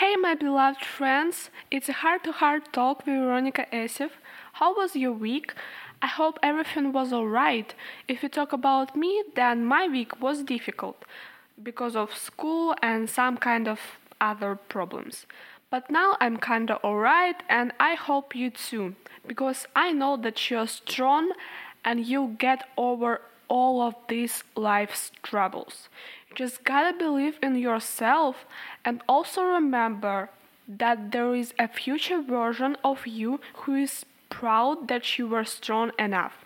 Hey, my beloved friends, it's a heart to heart talk with Veronica Esif. How was your week? I hope everything was alright. If you talk about me, then my week was difficult because of school and some kind of other problems. But now I'm kinda alright, and I hope you too, because I know that you're strong and you'll get over all of these life's troubles. You just gotta believe in yourself and also remember that there is a future version of you who is proud that you were strong enough.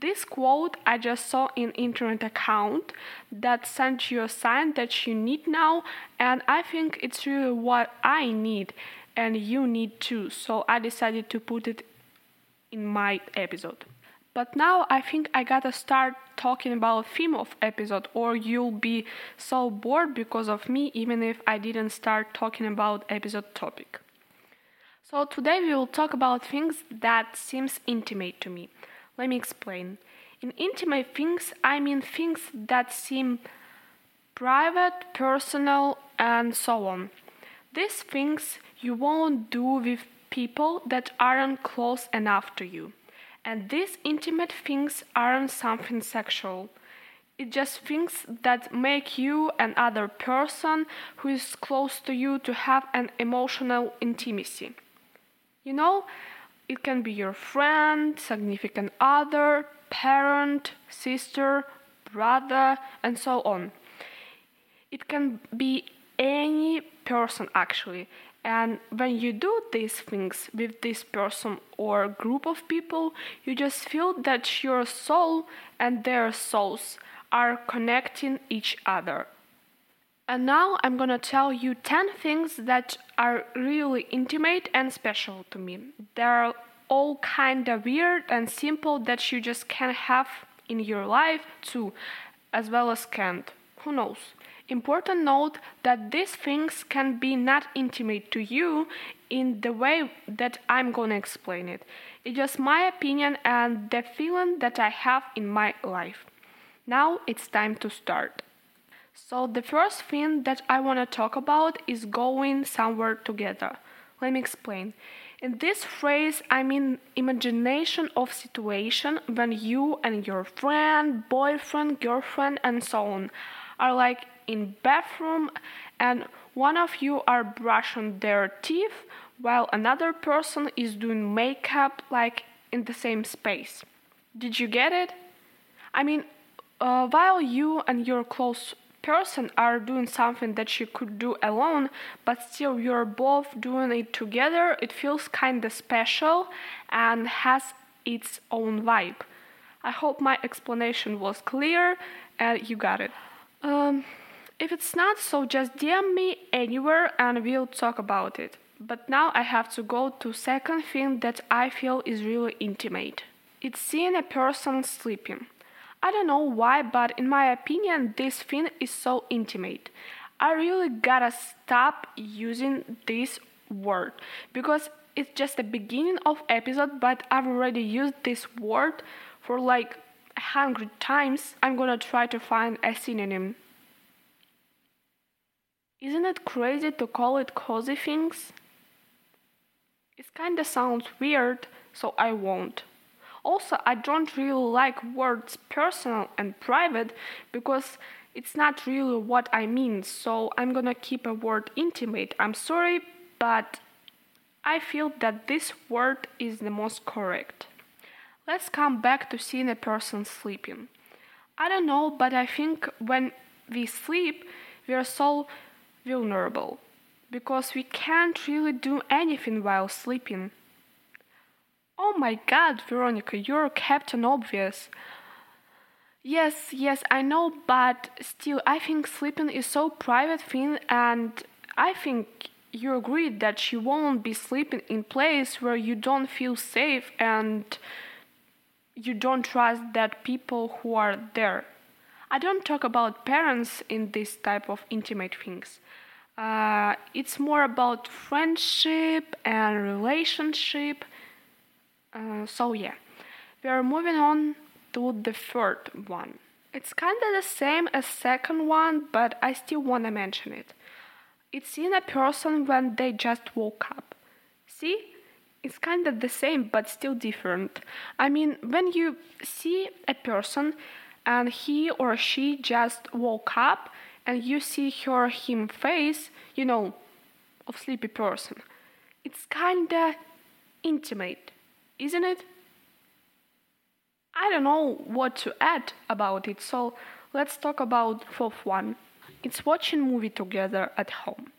This quote I just saw in internet account that sent you a sign that you need now and I think it's really what I need and you need too. So I decided to put it in my episode. But now I think I gotta start talking about theme of episode or you'll be so bored because of me even if I didn't start talking about episode topic. So today we will talk about things that seems intimate to me. Let me explain. In intimate things I mean things that seem private, personal and so on. These things you won't do with people that aren't close enough to you. And these intimate things aren't something sexual. It's just things that make you and other person who is close to you to have an emotional intimacy. You know, it can be your friend, significant other, parent, sister, brother, and so on. It can be any person actually, and when you do these things with this person or group of people, you just feel that your soul and their souls are connecting each other. And now I'm gonna tell you 10 things that are really intimate and special to me. They're all kinda weird and simple that you just can't have in your life too, as well as can't. Who knows? Important note that these things can be not intimate to you in the way that I'm gonna explain it. It's just my opinion and the feeling that I have in my life. Now it's time to start. So, the first thing that I want to talk about is going somewhere together. Let me explain. In this phrase, I mean imagination of situation when you and your friend, boyfriend, girlfriend, and so on are like in bathroom and one of you are brushing their teeth while another person is doing makeup like in the same space. Did you get it? I mean, uh, while you and your close person are doing something that you could do alone, but still you're both doing it together, it feels kinda special and has its own vibe. I hope my explanation was clear and you got it. Um, if it's not, so just DM me anywhere and we'll talk about it. But now I have to go to second thing that I feel is really intimate. It's seeing a person sleeping. I don't know why, but in my opinion, this thing is so intimate. I really gotta stop using this word because it's just the beginning of episode, but I've already used this word for like a hundred times. I'm gonna try to find a synonym isn't it crazy to call it cozy things? It kinda sounds weird, so I won't. Also, I don't really like words personal and private because it's not really what I mean, so I'm gonna keep a word intimate. I'm sorry, but I feel that this word is the most correct. Let's come back to seeing a person sleeping. I don't know, but I think when we sleep, we are so vulnerable because we can't really do anything while sleeping. Oh my god, Veronica, you're Captain Obvious. Yes, yes, I know, but still, I think sleeping is so private thing, and I think you agreed that you won't be sleeping in place where you don't feel safe and you don't trust that people who are there. I don't talk about parents in this type of intimate things. Uh, it's more about friendship and relationship. Uh, so yeah, we are moving on to the third one. It's kind of the same as second one, but I still want to mention it. It's seeing a person when they just woke up. See? It's kind of the same but still different. I mean, when you see a person and he or she just woke up and you see her him face, you know, of sleepy person. It's kinda intimate, isn't it? I don't know what to add about it, so let's talk about fourth one. It's watching movie together at home.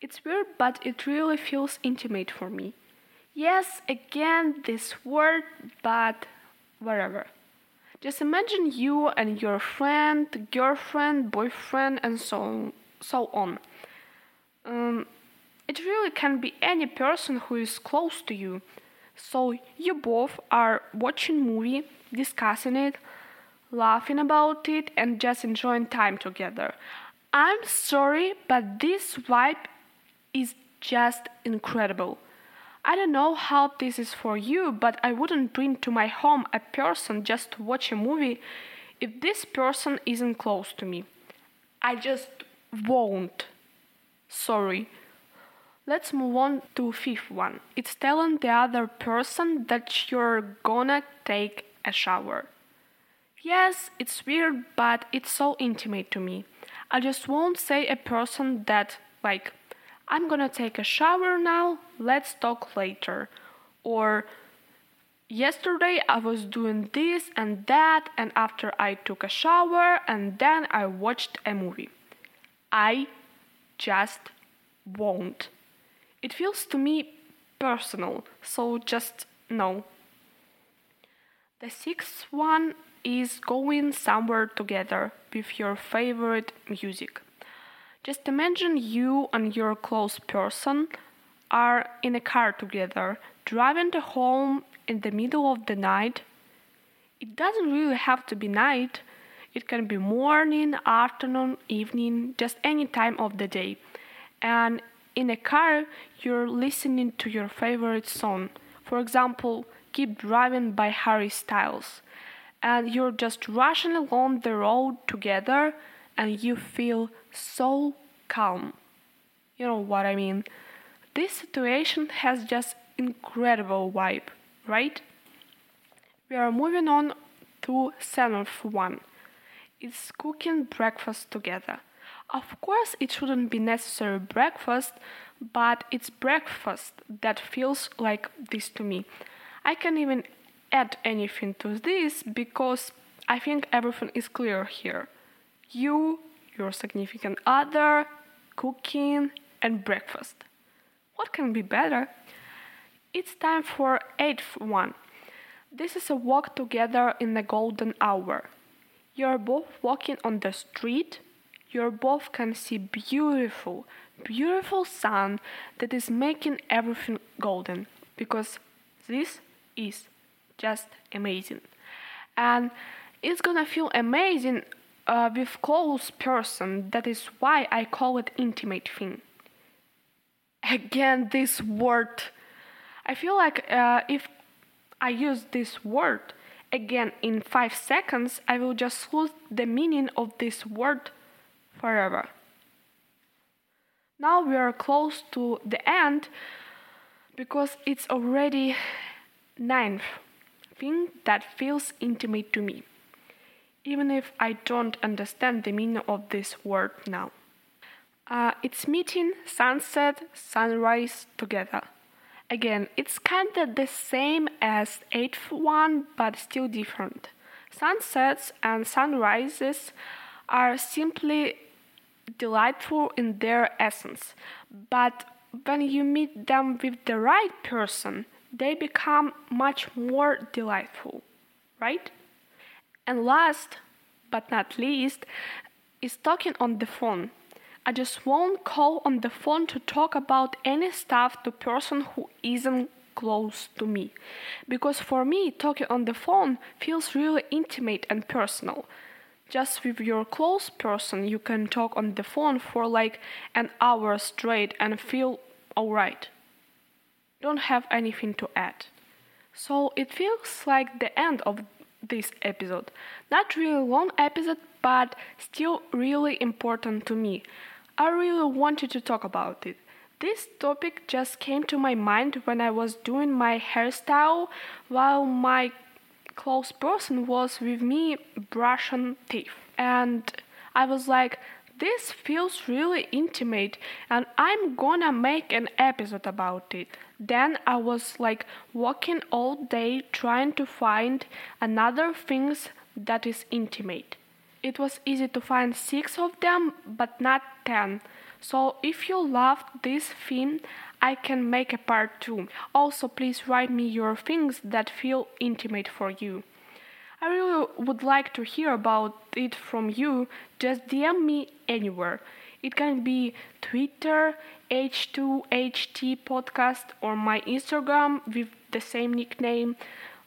It's weird, but it really feels intimate for me. Yes, again, this word, but whatever. Just imagine you and your friend, girlfriend, boyfriend, and so. So on. Um, it really can be any person who is close to you. So you both are watching movie, discussing it, laughing about it, and just enjoying time together. I'm sorry, but this vibe is just incredible. I don't know how this is for you, but I wouldn't bring to my home a person just to watch a movie if this person isn't close to me. I just won't. Sorry. Let's move on to fifth one. It's telling the other person that you're gonna take a shower. Yes, it's weird, but it's so intimate to me. I just won't say a person that like I'm gonna take a shower now, let's talk later. Or yesterday I was doing this and that, and after I took a shower and then I watched a movie. I just won't. It feels to me personal, so just no. The sixth one is going somewhere together with your favorite music. Just imagine you and your close person are in a car together, driving to home in the middle of the night. It doesn't really have to be night, it can be morning, afternoon, evening, just any time of the day. And in a car, you're listening to your favorite song. For example, Keep Driving by Harry Styles. And you're just rushing along the road together and you feel so calm. You know what I mean? This situation has just incredible vibe, right? We are moving on to seventh one. It's cooking breakfast together. Of course, it shouldn't be necessary breakfast, but it's breakfast that feels like this to me. I can't even add anything to this because I think everything is clear here you, your significant other, cooking, and breakfast. What can be better? It's time for eighth one. This is a walk together in the golden hour. You're both walking on the street. You both can see beautiful, beautiful sun that is making everything golden because this is just amazing. And it's gonna feel amazing uh, with close person. That is why I call it intimate thing. Again, this word. I feel like uh, if I use this word again in five seconds, I will just lose the meaning of this word forever. Now we are close to the end because it's already ninth thing that feels intimate to me even if I don't understand the meaning of this word now. Uh, it's meeting sunset, sunrise together. Again, it's kinda the same as eighth one, but still different. Sunsets and sunrises are simply delightful in their essence, but when you meet them with the right person, they become much more delightful, right? And last but not least is talking on the phone. I just won't call on the phone to talk about any stuff to person who isn't close to me. Because for me, talking on the phone feels really intimate and personal. Just with your close person, you can talk on the phone for like an hour straight and feel alright. Don't have anything to add. So it feels like the end of this episode. Not really long episode, but still really important to me. I really wanted to talk about it. This topic just came to my mind when I was doing my hairstyle while my close person was with me brushing teeth. And I was like, this feels really intimate and I'm gonna make an episode about it. Then I was like walking all day trying to find another things that is intimate. It was easy to find six of them, but not ten. So if you loved this theme, I can make a part two. Also, please write me your things that feel intimate for you. I really would like to hear about it from you. Just DM me anywhere. It can be Twitter, H2HT podcast, or my Instagram with the same nickname.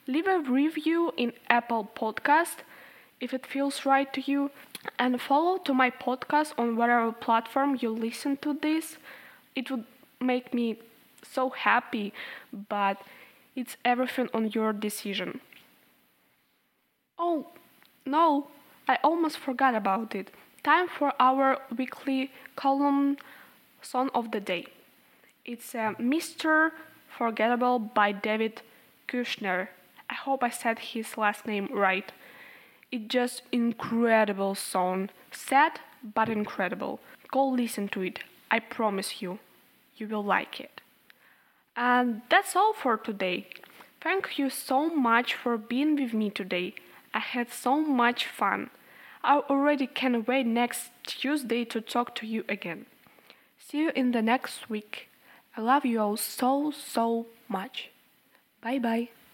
Leave a review in Apple Podcast if it feels right to you, and follow to my podcast on whatever platform you listen to this. It would make me so happy, but it's everything on your decision. Oh, no, I almost forgot about it. Time for our weekly column Song of the Day. It's uh, Mr. Forgettable by David Kushner. I hope I said his last name right. It's just incredible song. Sad but incredible. Go listen to it. I promise you, you will like it. And that's all for today. Thank you so much for being with me today. I had so much fun. I already can't wait next Tuesday to talk to you again. See you in the next week. I love you all so, so much. Bye bye.